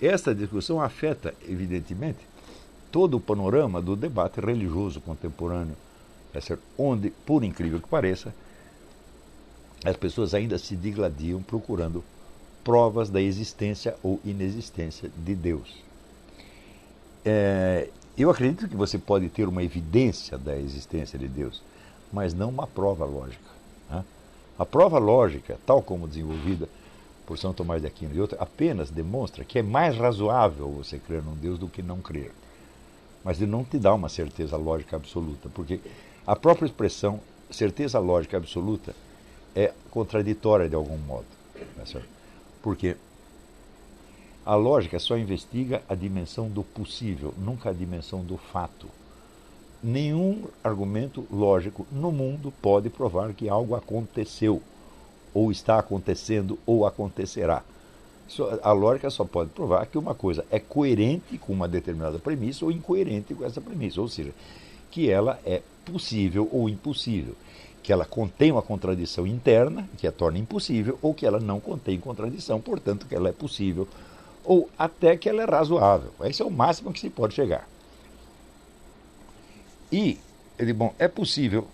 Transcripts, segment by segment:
esta discussão afeta, evidentemente, todo o panorama do debate religioso contemporâneo, é onde, por incrível que pareça, as pessoas ainda se digladiam procurando provas da existência ou inexistência de Deus. É, eu acredito que você pode ter uma evidência da existência de Deus, mas não uma prova lógica. Né? A prova lógica, tal como desenvolvida por São Tomás de Aquino e outros, apenas demonstra que é mais razoável você crer num Deus do que não crer. Mas ele não te dá uma certeza lógica absoluta, porque a própria expressão certeza lógica absoluta é contraditória de algum modo. Tá porque a lógica só investiga a dimensão do possível, nunca a dimensão do fato. Nenhum argumento lógico no mundo pode provar que algo aconteceu ou está acontecendo ou acontecerá. A lógica só pode provar que uma coisa é coerente com uma determinada premissa ou incoerente com essa premissa, ou seja, que ela é possível ou impossível, que ela contém uma contradição interna que a torna impossível ou que ela não contém contradição, portanto que ela é possível ou até que ela é razoável. Esse é o máximo que se pode chegar. E, ele, bom, é possível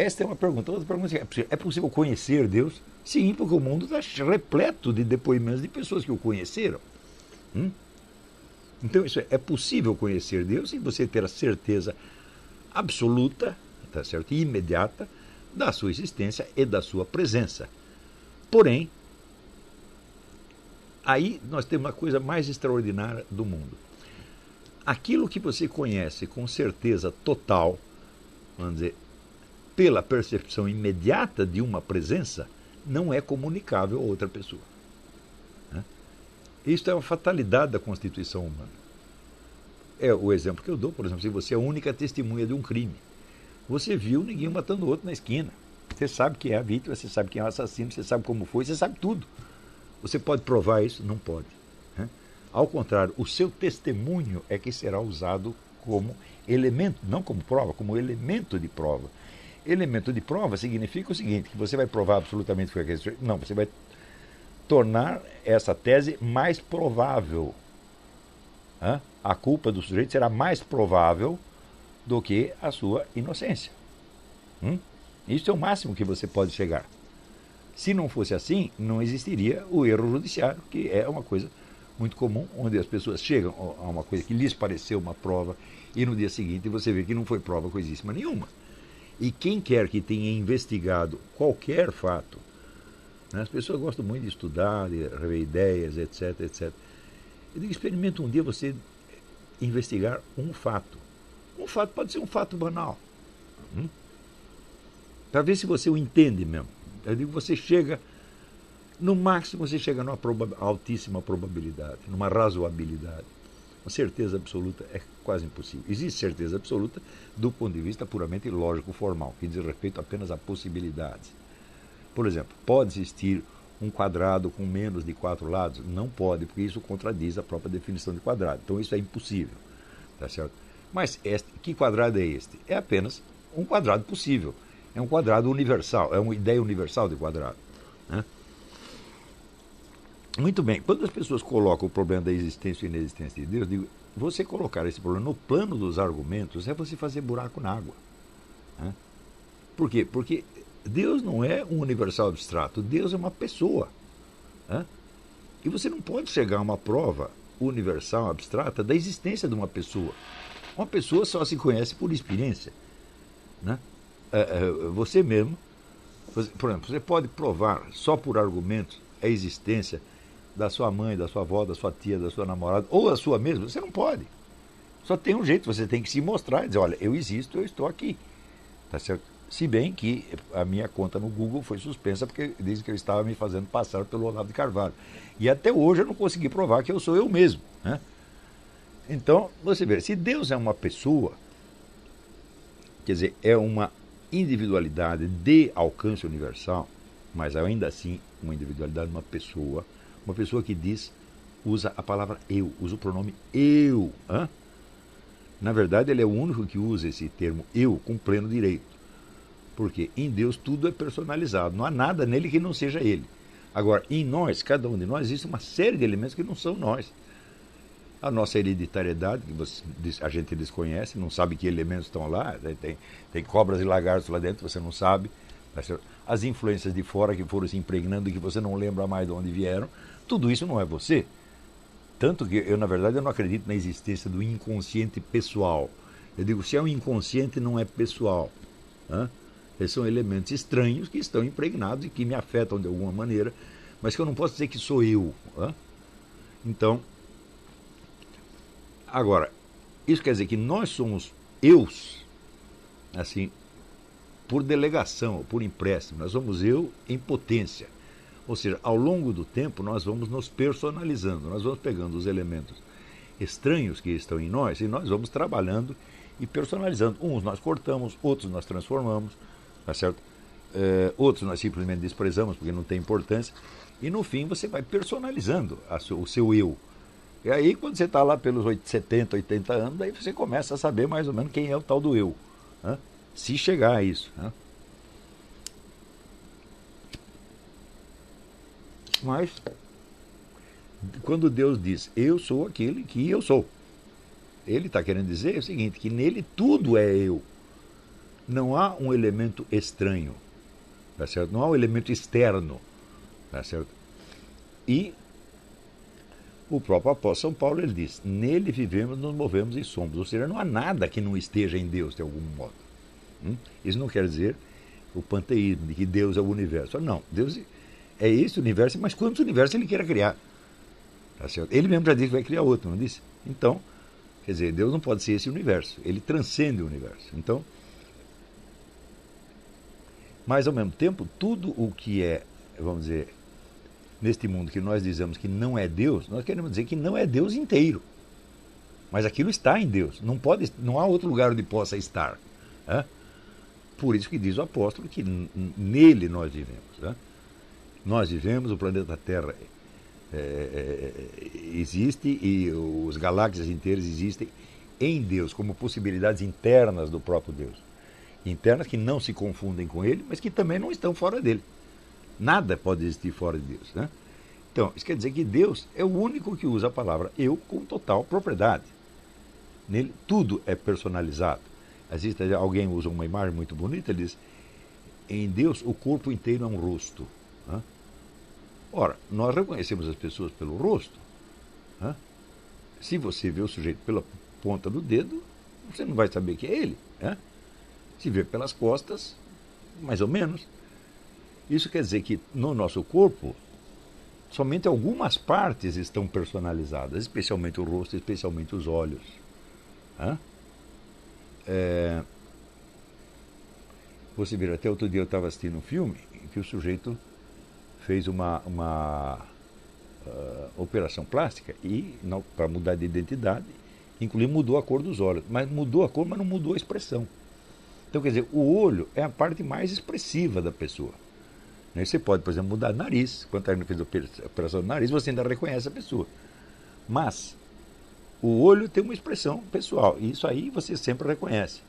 esta é uma pergunta. Outra pergunta é, é possível conhecer Deus? Sim, porque o mundo está repleto de depoimentos de pessoas que o conheceram. Hum? Então, isso é, é possível conhecer Deus e você ter a certeza absoluta, tá certo? E imediata da sua existência e da sua presença. Porém, aí nós temos a coisa mais extraordinária do mundo. Aquilo que você conhece com certeza total, vamos dizer, pela percepção imediata de uma presença, não é comunicável a outra pessoa. Né? Isto é uma fatalidade da constituição humana. É o exemplo que eu dou, por exemplo, se você é a única testemunha de um crime. Você viu ninguém matando o outro na esquina. Você sabe quem é a vítima, você sabe quem é o assassino, você sabe como foi, você sabe tudo. Você pode provar isso? Não pode. Né? Ao contrário, o seu testemunho é que será usado como elemento, não como prova, como elemento de prova Elemento de prova significa o seguinte, que você vai provar absolutamente que foi aquele Não, você vai tornar essa tese mais provável. Hã? A culpa do sujeito será mais provável do que a sua inocência. Hum? Isso é o máximo que você pode chegar. Se não fosse assim, não existiria o erro judiciário, que é uma coisa muito comum, onde as pessoas chegam a uma coisa que lhes pareceu uma prova e no dia seguinte você vê que não foi prova coisíssima nenhuma. E quem quer que tenha investigado qualquer fato, né, as pessoas gostam muito de estudar, de rever ideias, etc, etc. Eu digo, experimenta um dia você investigar um fato. Um fato pode ser um fato banal. Hum? Para ver se você o entende mesmo. Eu digo, você chega, no máximo você chega numa proba altíssima probabilidade, numa razoabilidade. Uma certeza absoluta é quase impossível. Existe certeza absoluta do ponto de vista puramente lógico-formal, que diz respeito apenas a possibilidades. Por exemplo, pode existir um quadrado com menos de quatro lados? Não pode, porque isso contradiz a própria definição de quadrado. Então isso é impossível. Tá certo? Mas este, que quadrado é este? É apenas um quadrado possível. É um quadrado universal, é uma ideia universal de quadrado. Né? Muito bem, quando as pessoas colocam o problema da existência e inexistência de Deus, digo, você colocar esse problema no plano dos argumentos é você fazer buraco na água. Né? Por quê? Porque Deus não é um universal abstrato, Deus é uma pessoa. Né? E você não pode chegar a uma prova universal abstrata da existência de uma pessoa. Uma pessoa só se conhece por experiência. Né? É, é, você mesmo, por exemplo, você pode provar só por argumentos a existência da sua mãe, da sua avó, da sua tia, da sua namorada, ou a sua mesma, você não pode. Só tem um jeito, você tem que se mostrar e dizer, olha, eu existo, eu estou aqui. Tá certo? Se bem que a minha conta no Google foi suspensa porque dizem que eu estava me fazendo passar pelo Olavo de Carvalho. E até hoje eu não consegui provar que eu sou eu mesmo. Né? Então, você vê, se Deus é uma pessoa, quer dizer, é uma individualidade de alcance universal, mas ainda assim uma individualidade de uma pessoa, uma pessoa que diz, usa a palavra eu, usa o pronome eu. Hã? Na verdade, ele é o único que usa esse termo eu com pleno direito. Porque em Deus tudo é personalizado, não há nada nele que não seja ele. Agora, em nós, cada um de nós, existe uma série de elementos que não são nós. A nossa hereditariedade, que a gente desconhece, não sabe que elementos estão lá, tem, tem cobras e lagartos lá dentro, você não sabe. As influências de fora que foram se impregnando e que você não lembra mais de onde vieram, tudo isso não é você. Tanto que eu, na verdade, eu não acredito na existência do inconsciente pessoal. Eu digo, se é um inconsciente, não é pessoal. Esses são elementos estranhos que estão impregnados e que me afetam de alguma maneira, mas que eu não posso dizer que sou eu. Então, Agora, isso quer dizer que nós somos eus, assim, por delegação, por empréstimo. Nós somos eu em potência. Ou seja, ao longo do tempo nós vamos nos personalizando, nós vamos pegando os elementos estranhos que estão em nós e nós vamos trabalhando e personalizando. Uns nós cortamos, outros nós transformamos, tá certo? É, outros nós simplesmente desprezamos porque não tem importância. E no fim você vai personalizando o seu eu. E aí, quando você está lá pelos 70, 80 anos, aí você começa a saber mais ou menos quem é o tal do eu. Né? Se chegar a isso. Né? Mas, quando Deus diz, eu sou aquele que eu sou, ele está querendo dizer o seguinte, que nele tudo é eu. Não há um elemento estranho, tá certo? Não há um elemento externo, tá certo? E o próprio apóstolo São Paulo ele diz: Nele vivemos, nos movemos e somos. Ou seja, não há nada que não esteja em Deus de algum modo. Hum? Isso não quer dizer o panteísmo, de que Deus é o universo. Não, Deus é esse universo, mas quantos universos ele queira criar? Tá ele mesmo já disse que vai criar outro, não disse? Então, quer dizer, Deus não pode ser esse universo, ele transcende o universo. Então, mas ao mesmo tempo, tudo o que é, vamos dizer, neste mundo que nós dizemos que não é Deus, nós queremos dizer que não é Deus inteiro. Mas aquilo está em Deus. Não, pode, não há outro lugar onde possa estar. Por isso que diz o apóstolo que nele nós vivemos. Né? Nós vivemos, o planeta Terra é, é, existe e os galáxias inteiras existem em Deus, como possibilidades internas do próprio Deus. Internas que não se confundem com ele, mas que também não estão fora dele. Nada pode existir fora de Deus. Né? Então, isso quer dizer que Deus é o único que usa a palavra eu com total propriedade. Nele tudo é personalizado. Existe alguém usa uma imagem muito bonita, ele diz: em Deus o corpo inteiro é um rosto. Né? Ora, nós reconhecemos as pessoas pelo rosto. Né? Se você vê o sujeito pela ponta do dedo, você não vai saber que é ele. Né? Se vê pelas costas, mais ou menos. Isso quer dizer que no nosso corpo, somente algumas partes estão personalizadas, especialmente o rosto, especialmente os olhos. É... Você vira, até outro dia eu estava assistindo um filme em que o sujeito fez uma, uma uh, operação plástica e para mudar de identidade, inclusive mudou a cor dos olhos, mas mudou a cor, mas não mudou a expressão. Então, quer dizer, o olho é a parte mais expressiva da pessoa. Né? Você pode, por exemplo, mudar nariz. Quando a fez a operação do nariz, você ainda reconhece a pessoa. Mas o olho tem uma expressão pessoal. E isso aí você sempre reconhece.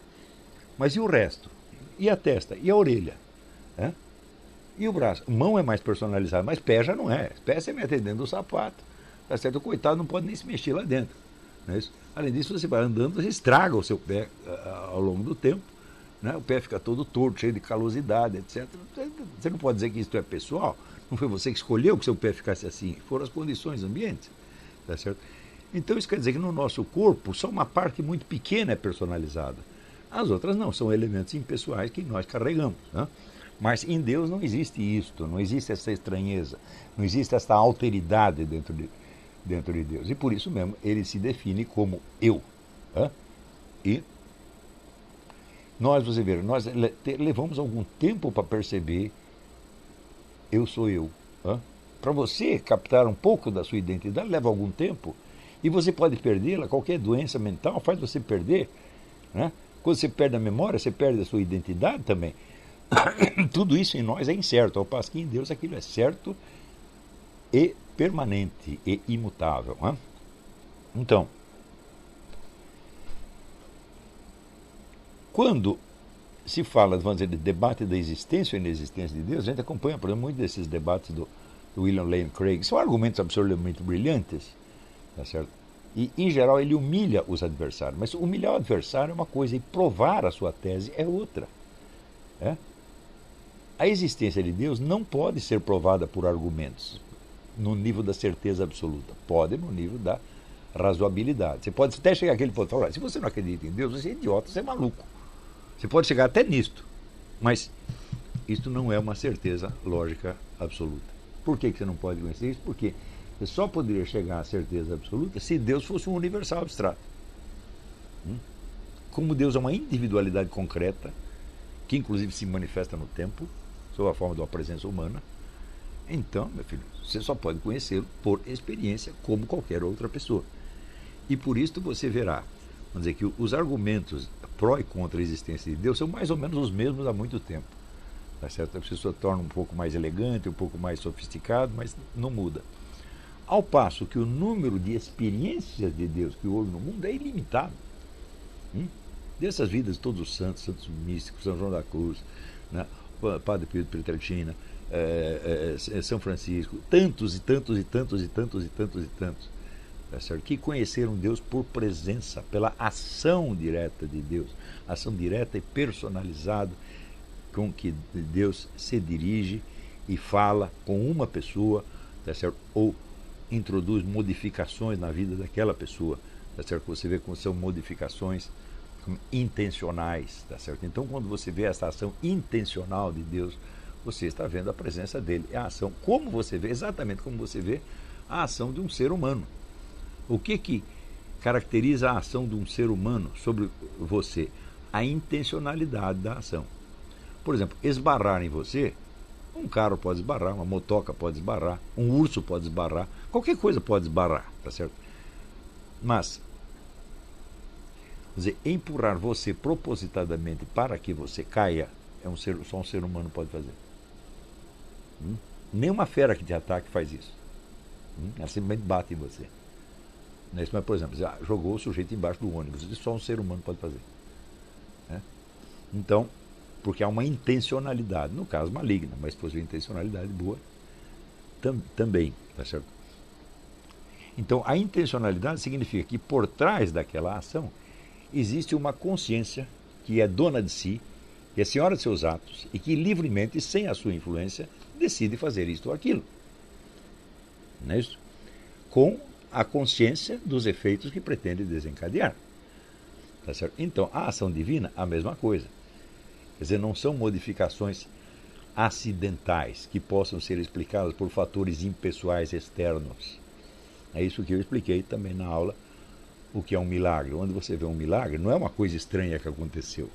Mas e o resto? E a testa? E a orelha? E o braço? Mão é mais personalizada, mas pé já não é. Pé você mete dentro do sapato. Tá certo? O coitado não pode nem se mexer lá dentro. Não é isso? Além disso, você vai andando, você estraga o seu pé ao longo do tempo né? o pé fica todo torto, cheio de calosidade, etc. Você não pode dizer que isso é pessoal. Não foi você que escolheu que seu pé ficasse assim, foram as condições ambientes. Tá certo? Então isso quer dizer que no nosso corpo só uma parte muito pequena é personalizada. As outras não, são elementos impessoais que nós carregamos. Né? Mas em Deus não existe isto, não existe essa estranheza, não existe essa alteridade dentro de, dentro de Deus. E por isso mesmo ele se define como eu. Né? E nós, você vê, nós levamos algum tempo para perceber eu sou eu. Para você captar um pouco da sua identidade, leva algum tempo. E você pode perdê-la, qualquer doença mental faz você perder. Né? Quando você perde a memória, você perde a sua identidade também. Tudo isso em nós é incerto, ao passo que em Deus aquilo é certo e permanente e imutável. Né? Então, Quando se fala, vamos dizer, de debate da existência ou inexistência de Deus, a gente acompanha, por exemplo, muitos desses debates do, do William Lane Craig, são argumentos absolutamente brilhantes, tá certo? E, em geral, ele humilha os adversários. Mas humilhar o adversário é uma coisa e provar a sua tese é outra. É? A existência de Deus não pode ser provada por argumentos no nível da certeza absoluta. Pode no nível da razoabilidade. Você pode até chegar àquele ponto e falar: se você não acredita em Deus, você é idiota, você é maluco. Você pode chegar até nisto. Mas isto não é uma certeza lógica absoluta. Por que, que você não pode conhecer isso? Porque você só poderia chegar à certeza absoluta se Deus fosse um universal abstrato. Hum? Como Deus é uma individualidade concreta, que inclusive se manifesta no tempo, sob a forma de uma presença humana, então, meu filho, você só pode conhecê-lo por experiência, como qualquer outra pessoa. E por isso você verá, vamos dizer que os argumentos pró e contra a existência de Deus são mais ou menos os mesmos há muito tempo. Tá certo? A pessoa torna um pouco mais elegante, um pouco mais sofisticado, mas não muda. Ao passo que o número de experiências de Deus que houve no mundo é ilimitado. Hum? Dessas vidas todos os santos, santos místicos, São João da Cruz, né? Padre Pio de Pietrelcina, é, é, é, São Francisco, tantos e tantos e tantos e tantos e tantos e tantos, tá certo? que conheceram Deus por presença, pela ação direta de Deus, ação direta e personalizada com que Deus se dirige e fala com uma pessoa, tá certo? ou introduz modificações na vida daquela pessoa. Tá certo? Você vê como são modificações intencionais. Tá certo? Então, quando você vê essa ação intencional de Deus, você está vendo a presença dele. É a ação, como você vê, exatamente como você vê a ação de um ser humano. O que, que caracteriza a ação de um ser humano sobre você? A intencionalidade da ação. Por exemplo, esbarrar em você, um carro pode esbarrar, uma motoca pode esbarrar, um urso pode esbarrar, qualquer coisa pode esbarrar, tá certo? Mas dizer, empurrar você propositadamente para que você caia é um ser, só um ser humano pode fazer. Hum? Nenhuma fera que te ataque faz isso. Hum? Ela simplesmente bate em você. Mas, por exemplo, você jogou o sujeito embaixo do ônibus. Isso só um ser humano pode fazer. Né? Então, porque há uma intencionalidade, no caso maligna, mas possui intencionalidade boa tam, também, tá certo? Então, a intencionalidade significa que por trás daquela ação existe uma consciência que é dona de si, que é senhora de seus atos e que livremente, sem a sua influência, decide fazer isto ou aquilo. Não é isso? Com a consciência dos efeitos que pretende desencadear. Tá certo? Então, a ação divina, a mesma coisa. Quer dizer, não são modificações acidentais que possam ser explicadas por fatores impessoais externos. É isso que eu expliquei também na aula, o que é um milagre. Onde você vê um milagre, não é uma coisa estranha que aconteceu.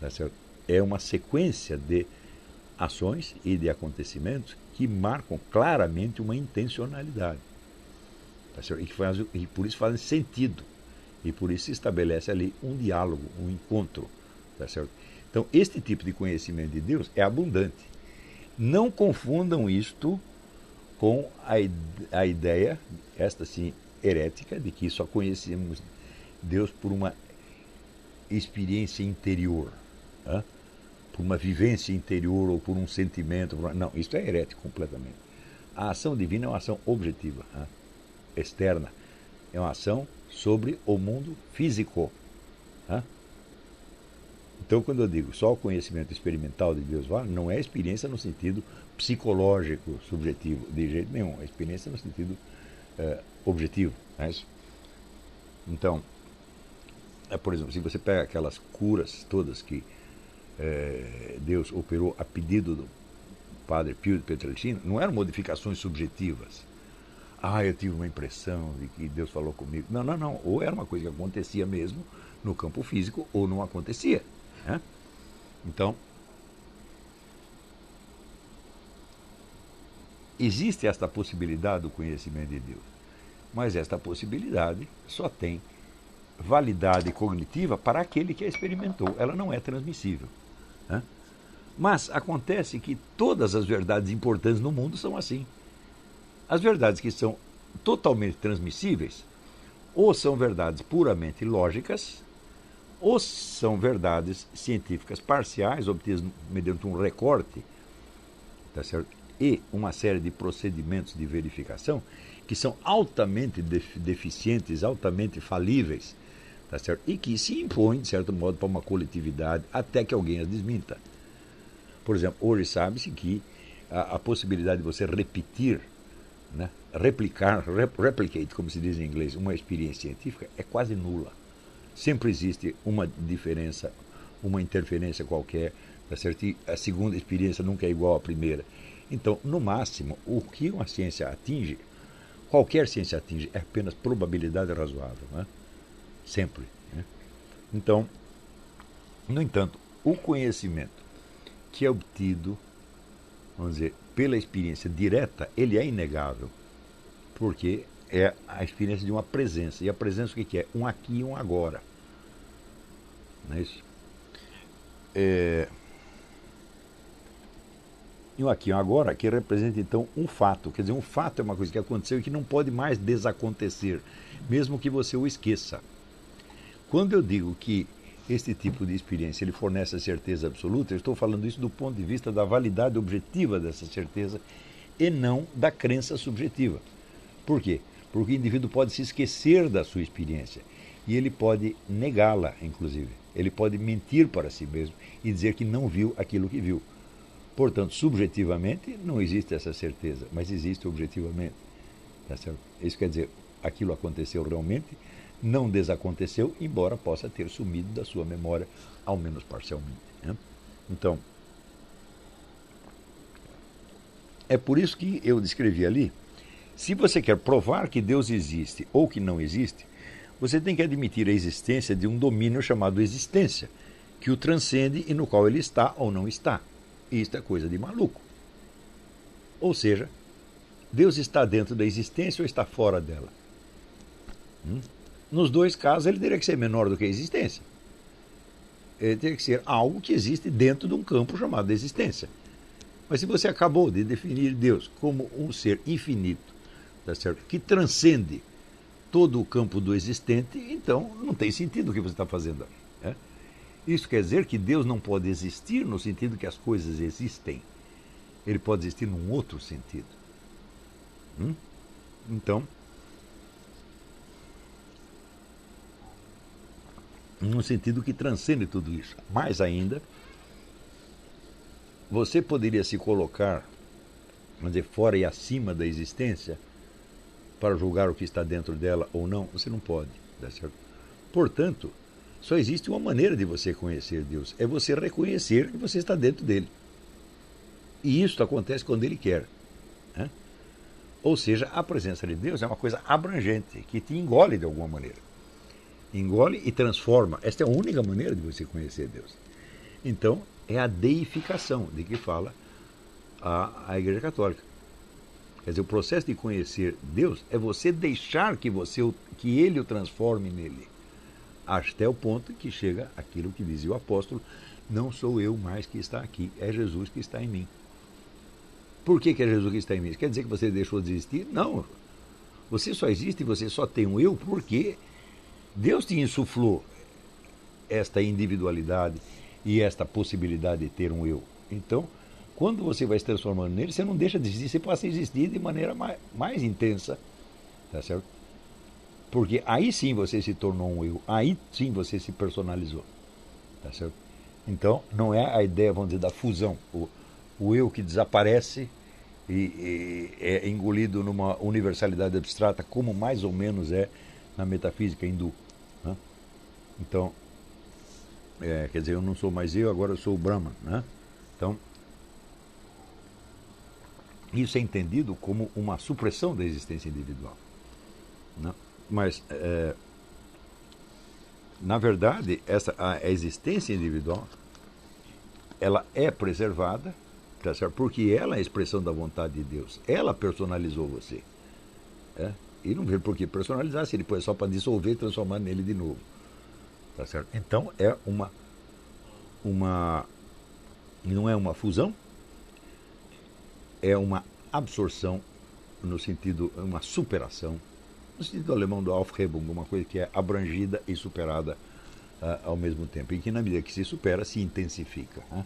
Tá? É uma sequência de ações e de acontecimentos que marcam claramente uma intencionalidade. Tá? E, que faz, e por isso fazem sentido. E por isso se estabelece ali um diálogo, um encontro. Tá certo? Então, este tipo de conhecimento de Deus é abundante. Não confundam isto com a, ideia, esta sim, herética, de que só conhecemos Deus por uma experiência interior, né? por uma vivência interior ou por um sentimento. Não, isso é herético completamente. A ação divina é uma ação objetiva, né? externa. É uma ação sobre o mundo físico. Né? Então, quando eu digo só o conhecimento experimental de Deus vale, não é experiência no sentido psicológico, subjetivo, de jeito nenhum. É experiência no sentido é, objetivo. É? Então, é, por exemplo, se você pega aquelas curas todas que é, Deus operou a pedido do padre Pio de Pietrelcina, não eram modificações subjetivas. Ah, eu tive uma impressão de que Deus falou comigo. Não, não, não. Ou era uma coisa que acontecia mesmo no campo físico, ou não acontecia. Né? Então, existe esta possibilidade do conhecimento de Deus, mas esta possibilidade só tem validade cognitiva para aquele que a experimentou. Ela não é transmissível. Né? Mas acontece que todas as verdades importantes no mundo são assim. As verdades que são totalmente transmissíveis ou são verdades puramente lógicas, ou são verdades científicas parciais, obtidas mediante um recorte, tá certo? e uma série de procedimentos de verificação que são altamente deficientes, altamente falíveis, tá certo? e que se impõem, de certo modo, para uma coletividade até que alguém as desminta. Por exemplo, hoje sabe-se que a, a, possibilidade de você repetir, né, replicar, rep, replicate, como se diz em inglês, uma experiência científica é quase nula. Sempre existe uma diferença, uma interferência qualquer, tá certo? A segunda experiência nunca é igual à primeira. Então, no máximo, o que uma ciência atinge, qualquer ciência atinge, é apenas probabilidade razoável. Né? Sempre. Né? Então, no entanto, o conhecimento que é obtido, vamos dizer, pela experiência direta, ele é inegável. Porque é a experiência de uma presença. E a presença o que é? Um aqui e um agora. Não é isso? É, e aqui agora que representa então um fato. Quer dizer, um fato é uma coisa que aconteceu e que não pode mais desacontecer, mesmo que você o esqueça. Quando eu digo que este tipo de experiência ele fornece a certeza absoluta, eu estou falando isso do ponto de vista da validade objetiva dessa certeza e não da crença subjetiva. Por quê? Porque o indivíduo pode se esquecer da sua experiência e ele pode negá-la, inclusive. Ele pode mentir para si mesmo e dizer que não viu aquilo que viu. Portanto, subjetivamente, não existe essa certeza, mas existe objetivamente. Tá Isso quer dizer, aquilo aconteceu realmente, não desaconteceu, embora possa ter sumido da sua memória, ao menos parcialmente. Né? Então, é por isso que eu descrevi ali. Se você quer provar que Deus existe ou que não existe, você tem que admitir a existência de um domínio chamado existência, que o transcende e no qual ele está ou não está. Isto é coisa de maluco. Ou seja, Deus está dentro da existência ou está fora dela? Hum? Nos dois casos, ele teria que ser menor do que a existência. Ele teria que ser algo que existe dentro de um campo chamado existência. Mas se você acabou de definir Deus como um ser infinito, tá certo? que transcende todo o campo do existente, então não tem sentido o que você está fazendo ali. Isso quer dizer que Deus não pode existir no sentido que as coisas existem. Ele pode existir num outro sentido. Hum? Então, num sentido que transcende tudo isso. Mais ainda, você poderia se colocar, vamos fora e acima da existência para julgar o que está dentro dela ou não? Você não pode, tá certo? Portanto, só existe uma maneira de você conhecer Deus: é você reconhecer que você está dentro dele. E isso acontece quando ele quer. Né? Ou seja, a presença de Deus é uma coisa abrangente, que te engole de alguma maneira. Engole e transforma. Esta é a única maneira de você conhecer Deus. Então, é a deificação de que fala a, a Igreja Católica. Quer dizer, o processo de conhecer Deus é você deixar que, você, que ele o transforme nele até o ponto que chega aquilo que dizia o apóstolo: não sou eu mais que está aqui, é Jesus que está em mim. Por que, que é Jesus que está em mim? Quer dizer que você deixou de existir? Não. Você só existe você só tem um eu porque Deus te insuflou esta individualidade e esta possibilidade de ter um eu. Então, quando você vai se transformando nele, você não deixa de existir, você passa a existir de maneira mais, mais intensa. Tá certo? Porque aí sim você se tornou um eu, aí sim você se personalizou. Tá certo? Então, não é a ideia, vamos dizer, da fusão. O, o eu que desaparece e, e, é engolido numa universalidade abstrata, como mais ou menos é na metafísica hindu. Né? Então, é, quer dizer, eu não sou mais eu, agora eu sou o Brahman. Né? Então, isso é entendido como uma supressão da existência individual. Né? Mas, é, na verdade, essa, a existência individual ela é preservada, tá certo? porque ela é a expressão da vontade de Deus. Ela personalizou você. É? E não vê por que personalizar se depois é só para dissolver e transformar nele de novo. Tá certo? Então é uma uma não é uma fusão, é uma absorção no sentido uma superação no sentido alemão do Aufhebung, uma coisa que é abrangida e superada uh, ao mesmo tempo, e que na medida que se supera, se intensifica. Né?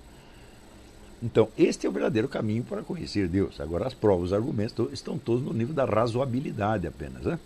Então, este é o verdadeiro caminho para conhecer Deus. Agora, as provas, os argumentos estão todos no nível da razoabilidade apenas. Né?